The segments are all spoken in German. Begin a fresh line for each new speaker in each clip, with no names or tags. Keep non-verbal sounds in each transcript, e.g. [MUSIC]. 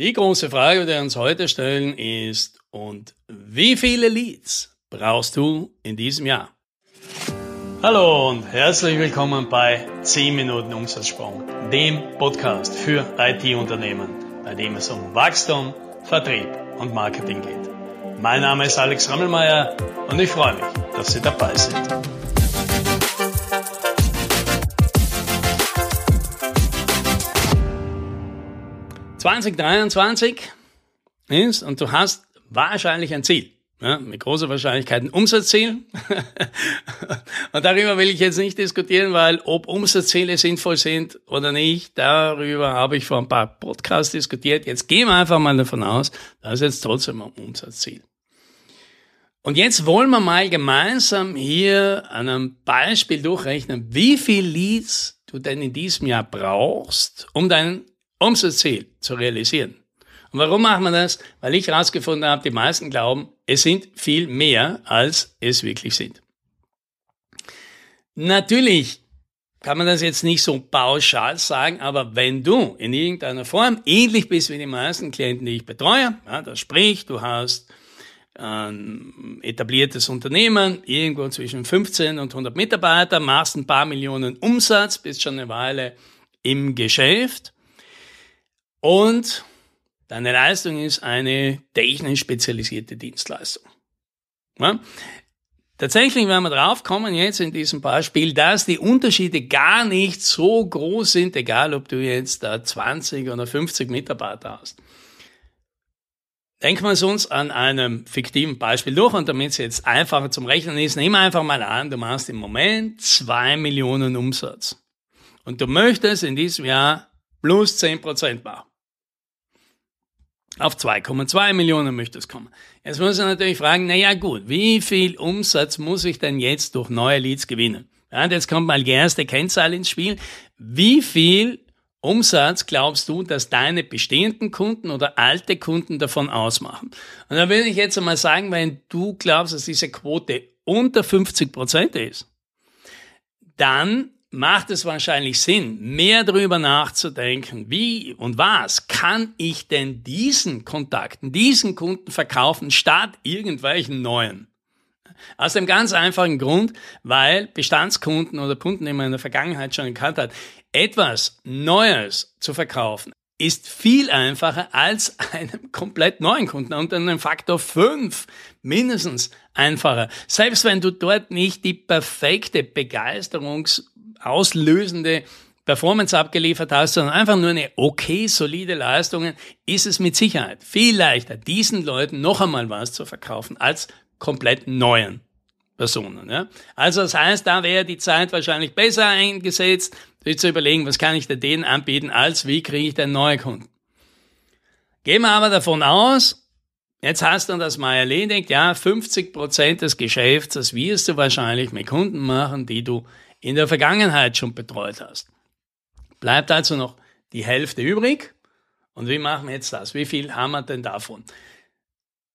Die große Frage, die wir uns heute stellen, ist, und wie viele Leads brauchst du in diesem Jahr? Hallo und herzlich willkommen bei 10 Minuten Umsatzsprung, dem Podcast für IT-Unternehmen, bei dem es um Wachstum, Vertrieb und Marketing geht. Mein Name ist Alex Rammelmeier und ich freue mich, dass Sie dabei sind. 2023 ist, und du hast wahrscheinlich ein Ziel. Ja, mit großer Wahrscheinlichkeit ein Umsatzziel. [LAUGHS] und darüber will ich jetzt nicht diskutieren, weil ob Umsatzziele sinnvoll sind oder nicht, darüber habe ich vor ein paar Podcasts diskutiert. Jetzt gehen wir einfach mal davon aus, das ist jetzt trotzdem ein Umsatzziel. Und jetzt wollen wir mal gemeinsam hier an einem Beispiel durchrechnen, wie viel Leads du denn in diesem Jahr brauchst, um dein Umsatzziel zu realisieren. Und warum machen wir das? Weil ich herausgefunden habe, die meisten glauben, es sind viel mehr, als es wirklich sind. Natürlich kann man das jetzt nicht so pauschal sagen, aber wenn du in irgendeiner Form ähnlich bist wie die meisten Klienten, die ich betreue, ja, das sprich, du hast ein etabliertes Unternehmen, irgendwo zwischen 15 und 100 Mitarbeiter, machst ein paar Millionen Umsatz, bist schon eine Weile im Geschäft, und deine Leistung ist eine technisch spezialisierte Dienstleistung. Ja? Tatsächlich werden wir draufkommen jetzt in diesem Beispiel, dass die Unterschiede gar nicht so groß sind, egal ob du jetzt da 20 oder 50 Mitarbeiter hast. Denken wir es uns an einem fiktiven Beispiel durch und damit es jetzt einfacher zum Rechnen ist, wir einfach mal an, du machst im Moment zwei Millionen Umsatz. Und du möchtest in diesem Jahr plus zehn Prozent machen. Auf 2,2 Millionen möchte es kommen. Jetzt muss man natürlich fragen, na ja gut, wie viel Umsatz muss ich denn jetzt durch neue Leads gewinnen? Ja, und jetzt kommt mal die erste Kennzahl ins Spiel. Wie viel Umsatz glaubst du, dass deine bestehenden Kunden oder alte Kunden davon ausmachen? Und da würde ich jetzt einmal sagen, wenn du glaubst, dass diese Quote unter 50 Prozent ist, dann macht es wahrscheinlich Sinn, mehr darüber nachzudenken, wie und was kann ich denn diesen Kontakten, diesen Kunden verkaufen, statt irgendwelchen neuen. Aus dem ganz einfachen Grund, weil Bestandskunden oder Kunden, die man in der Vergangenheit schon gekannt hat, etwas Neues zu verkaufen, ist viel einfacher als einem komplett neuen Kunden und einem Faktor 5 mindestens einfacher. Selbst wenn du dort nicht die perfekte Begeisterungs- auslösende Performance abgeliefert hast, sondern einfach nur eine okay, solide Leistung, ist es mit Sicherheit viel leichter, diesen Leuten noch einmal was zu verkaufen, als komplett neuen Personen. Ja? Also das heißt, da wäre die Zeit wahrscheinlich besser eingesetzt, sich zu überlegen, was kann ich denn denen anbieten, als wie kriege ich denn neue Kunden. Gehen wir aber davon aus, jetzt hast du das mal erledigt, ja, 50 Prozent des Geschäfts, das wirst du wahrscheinlich mit Kunden machen, die du in der Vergangenheit schon betreut hast. Bleibt also noch die Hälfte übrig. Und wie machen wir jetzt das? Wie viel haben wir denn davon?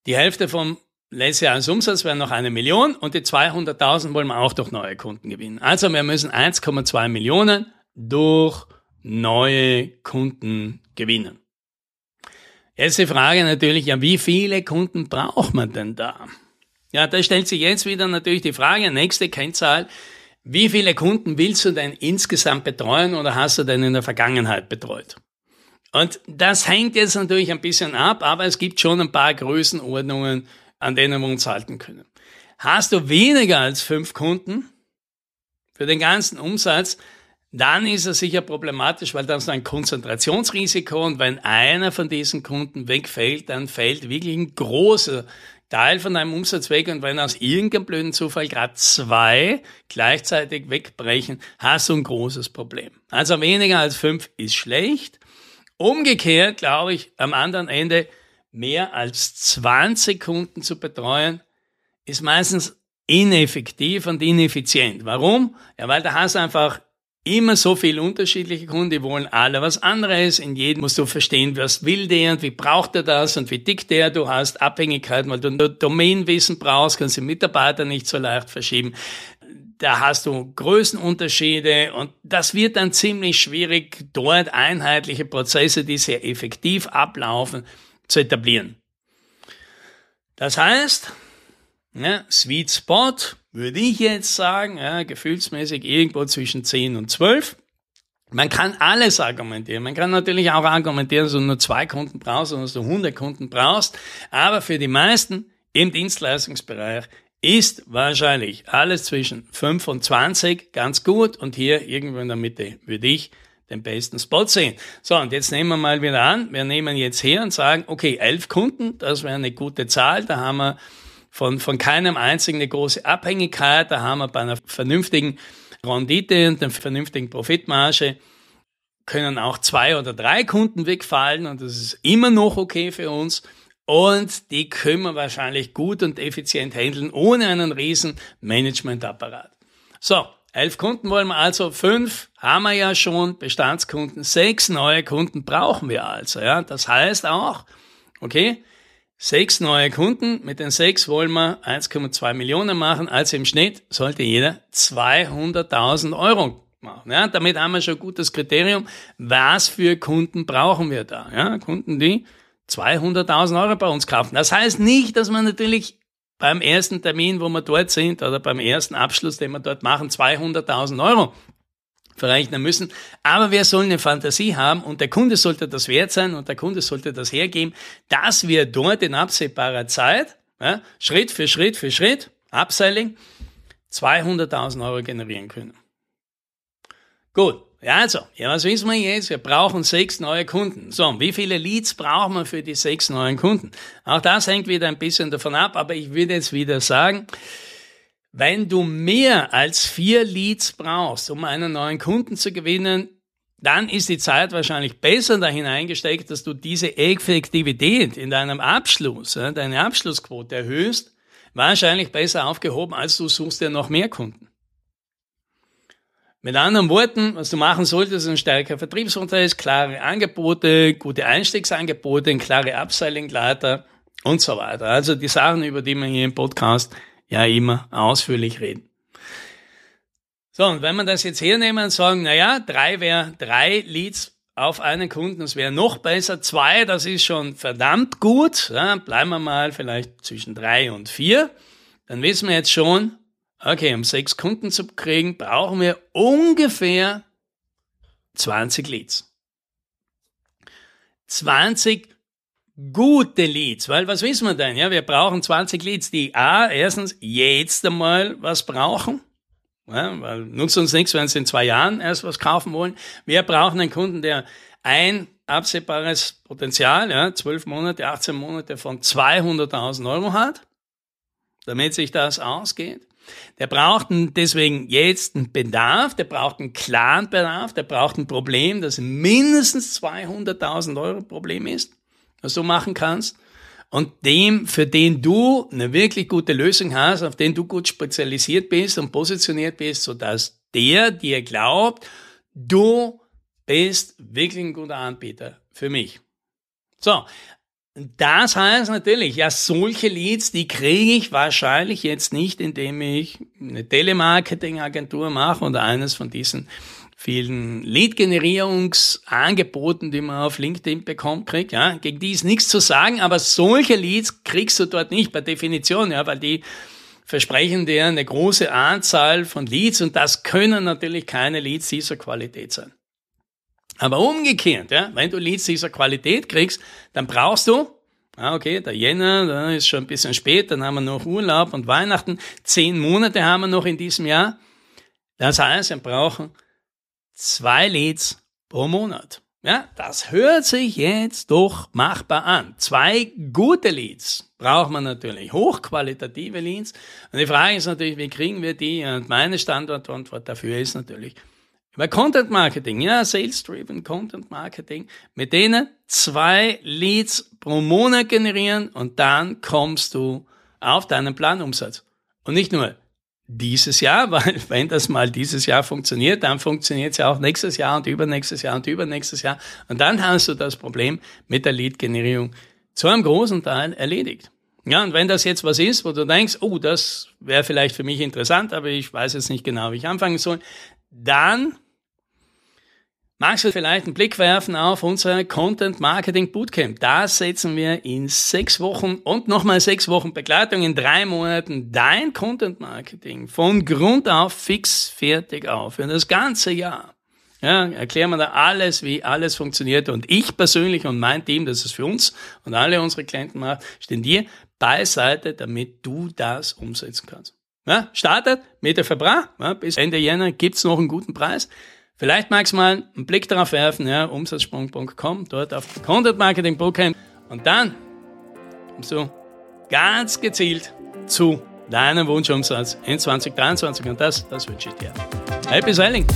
Die Hälfte vom Letztjahresumsatz wären noch eine Million und die 200.000 wollen wir auch durch neue Kunden gewinnen. Also wir müssen 1,2 Millionen durch neue Kunden gewinnen. Jetzt die Frage natürlich, ja, wie viele Kunden braucht man denn da? Ja, da stellt sich jetzt wieder natürlich die Frage, nächste Kennzahl, wie viele Kunden willst du denn insgesamt betreuen oder hast du denn in der Vergangenheit betreut? Und das hängt jetzt natürlich ein bisschen ab, aber es gibt schon ein paar Größenordnungen, an denen wir uns halten können. Hast du weniger als fünf Kunden für den ganzen Umsatz, dann ist es sicher problematisch, weil dann ist ein Konzentrationsrisiko und wenn einer von diesen Kunden wegfällt, dann fällt wirklich ein großer Teil von deinem Umsatz weg und wenn aus irgendeinem blöden Zufall gerade zwei gleichzeitig wegbrechen, hast du ein großes Problem. Also weniger als fünf ist schlecht. Umgekehrt glaube ich am anderen Ende mehr als 20 Kunden zu betreuen, ist meistens ineffektiv und ineffizient. Warum? Ja, weil da hast du einfach immer so viele unterschiedliche Kunden, die wollen alle was anderes. In jedem musst du verstehen, was will der und wie braucht er das und wie dick der. Du hast Abhängigkeiten, weil du nur Domainwissen brauchst, kannst die Mitarbeiter nicht so leicht verschieben. da hast du Größenunterschiede und das wird dann ziemlich schwierig, dort einheitliche Prozesse, die sehr effektiv ablaufen, zu etablieren. Das heißt, ja, Sweet Spot würde ich jetzt sagen, ja, gefühlsmäßig irgendwo zwischen 10 und 12. Man kann alles argumentieren. Man kann natürlich auch argumentieren, dass du nur zwei Kunden brauchst oder dass du 100 Kunden brauchst. Aber für die meisten im Dienstleistungsbereich ist wahrscheinlich alles zwischen 5 und 20 ganz gut und hier irgendwo in der Mitte würde ich den besten Spot sehen. So, und jetzt nehmen wir mal wieder an, wir nehmen jetzt her und sagen, okay, 11 Kunden, das wäre eine gute Zahl, da haben wir von, von keinem einzigen eine große Abhängigkeit, da haben wir bei einer vernünftigen Rendite und einer vernünftigen Profitmarge können auch zwei oder drei Kunden wegfallen und das ist immer noch okay für uns und die können wir wahrscheinlich gut und effizient handeln, ohne einen riesen Managementapparat. So, elf Kunden wollen wir also, fünf haben wir ja schon, Bestandskunden, sechs neue Kunden brauchen wir also. Ja, das heißt auch, okay, sechs neue Kunden, mit den sechs wollen wir 1,2 Millionen machen, also im Schnitt sollte jeder 200.000 Euro machen. Ja, damit haben wir schon ein gutes Kriterium, was für Kunden brauchen wir da. Ja, Kunden, die 200.000 Euro bei uns kaufen. Das heißt nicht, dass man natürlich beim ersten Termin, wo wir dort sind, oder beim ersten Abschluss, den wir dort machen, 200.000 Euro verrechnen müssen. Aber wir sollen eine Fantasie haben und der Kunde sollte das wert sein und der Kunde sollte das hergeben, dass wir dort in absehbarer Zeit, ja, Schritt für Schritt für Schritt, Upselling, 200.000 Euro generieren können. Gut, ja, also, ja, was wissen wir jetzt? Wir brauchen sechs neue Kunden. So, wie viele Leads brauchen wir für die sechs neuen Kunden? Auch das hängt wieder ein bisschen davon ab, aber ich würde jetzt wieder sagen, wenn du mehr als vier Leads brauchst, um einen neuen Kunden zu gewinnen, dann ist die Zeit wahrscheinlich besser dahin eingesteckt, dass du diese Effektivität in deinem Abschluss, deine Abschlussquote erhöhst, wahrscheinlich besser aufgehoben, als du suchst dir noch mehr Kunden. Mit anderen Worten, was du machen solltest, ist ein stärkerer Vertriebsunterricht, klare Angebote, gute Einstiegsangebote, klare Upselling-Leiter und so weiter. Also die Sachen, über die wir hier im Podcast ja immer ausführlich reden. So, und wenn wir das jetzt hernehmen und sagen, naja, drei wäre drei Leads auf einen Kunden, das wäre noch besser. Zwei, das ist schon verdammt gut. Ja, bleiben wir mal vielleicht zwischen drei und vier. Dann wissen wir jetzt schon, Okay, um sechs Kunden zu kriegen, brauchen wir ungefähr 20 Leads. 20 gute Leads, weil was wissen wir denn? Ja, wir brauchen 20 Leads, die A, erstens jetzt einmal was brauchen. Ja, weil nutzt uns nichts, wenn sie in zwei Jahren erst was kaufen wollen. Wir brauchen einen Kunden, der ein absehbares Potenzial, ja, 12 Monate, 18 Monate von 200.000 Euro hat, damit sich das ausgeht. Der braucht deswegen jetzt einen Bedarf, der braucht einen klaren Bedarf, der braucht ein Problem, das mindestens 200.000 Euro Problem ist, was du machen kannst. Und dem, für den du eine wirklich gute Lösung hast, auf den du gut spezialisiert bist und positioniert bist, sodass der dir glaubt, du bist wirklich ein guter Anbieter für mich. So, das heißt natürlich, ja, solche Leads, die kriege ich wahrscheinlich jetzt nicht, indem ich eine Telemarketing-Agentur mache oder eines von diesen vielen Lead-Generierungsangeboten, die man auf LinkedIn bekommt, kriegt. Ja, gegen die ist nichts zu sagen, aber solche Leads kriegst du dort nicht per Definition, ja, weil die versprechen dir eine große Anzahl von Leads und das können natürlich keine Leads dieser Qualität sein. Aber umgekehrt, ja, wenn du Leads dieser Qualität kriegst, dann brauchst du, ah, okay, der Jänner, da ist schon ein bisschen spät, dann haben wir noch Urlaub und Weihnachten, zehn Monate haben wir noch in diesem Jahr. Das heißt, wir brauchen zwei Leads pro Monat. Ja, das hört sich jetzt doch machbar an. Zwei gute Leads braucht man natürlich, hochqualitative Leads. Und die Frage ist natürlich, wie kriegen wir die? Und meine Standortantwort dafür ist natürlich, über Content Marketing, ja, Sales-Driven Content Marketing, mit denen zwei Leads pro Monat generieren und dann kommst du auf deinen Planumsatz. Und nicht nur dieses Jahr, [LAUGHS] weil wenn das mal dieses Jahr funktioniert, dann funktioniert es ja auch nächstes Jahr und übernächstes Jahr und übernächstes Jahr. Und dann hast du das Problem mit der Lead-Generierung zu einem großen Teil erledigt. Ja, und wenn das jetzt was ist, wo du denkst, oh, das wäre vielleicht für mich interessant, aber ich weiß jetzt nicht genau, wie ich anfangen soll, dann magst du vielleicht einen Blick werfen auf unser Content Marketing Bootcamp. Da setzen wir in sechs Wochen und nochmal sechs Wochen Begleitung in drei Monaten dein Content Marketing von Grund auf fix fertig auf für das ganze Jahr. Ja, erklären wir da alles, wie alles funktioniert. Und ich persönlich und mein Team, das ist für uns und alle unsere Klienten macht, stehen dir beiseite, damit du das umsetzen kannst. Ja, startet mit der Verbrauch. Ja, bis Ende Jänner gibt's noch einen guten Preis. Vielleicht magst du mal einen Blick darauf werfen, ja, umsatzsprung.com, dort auf Content Marketing Bootcamp. Und dann kommst du ganz gezielt zu deinem Wunschumsatz in 2023. Und das, das wünsche ich dir. Happy Selling!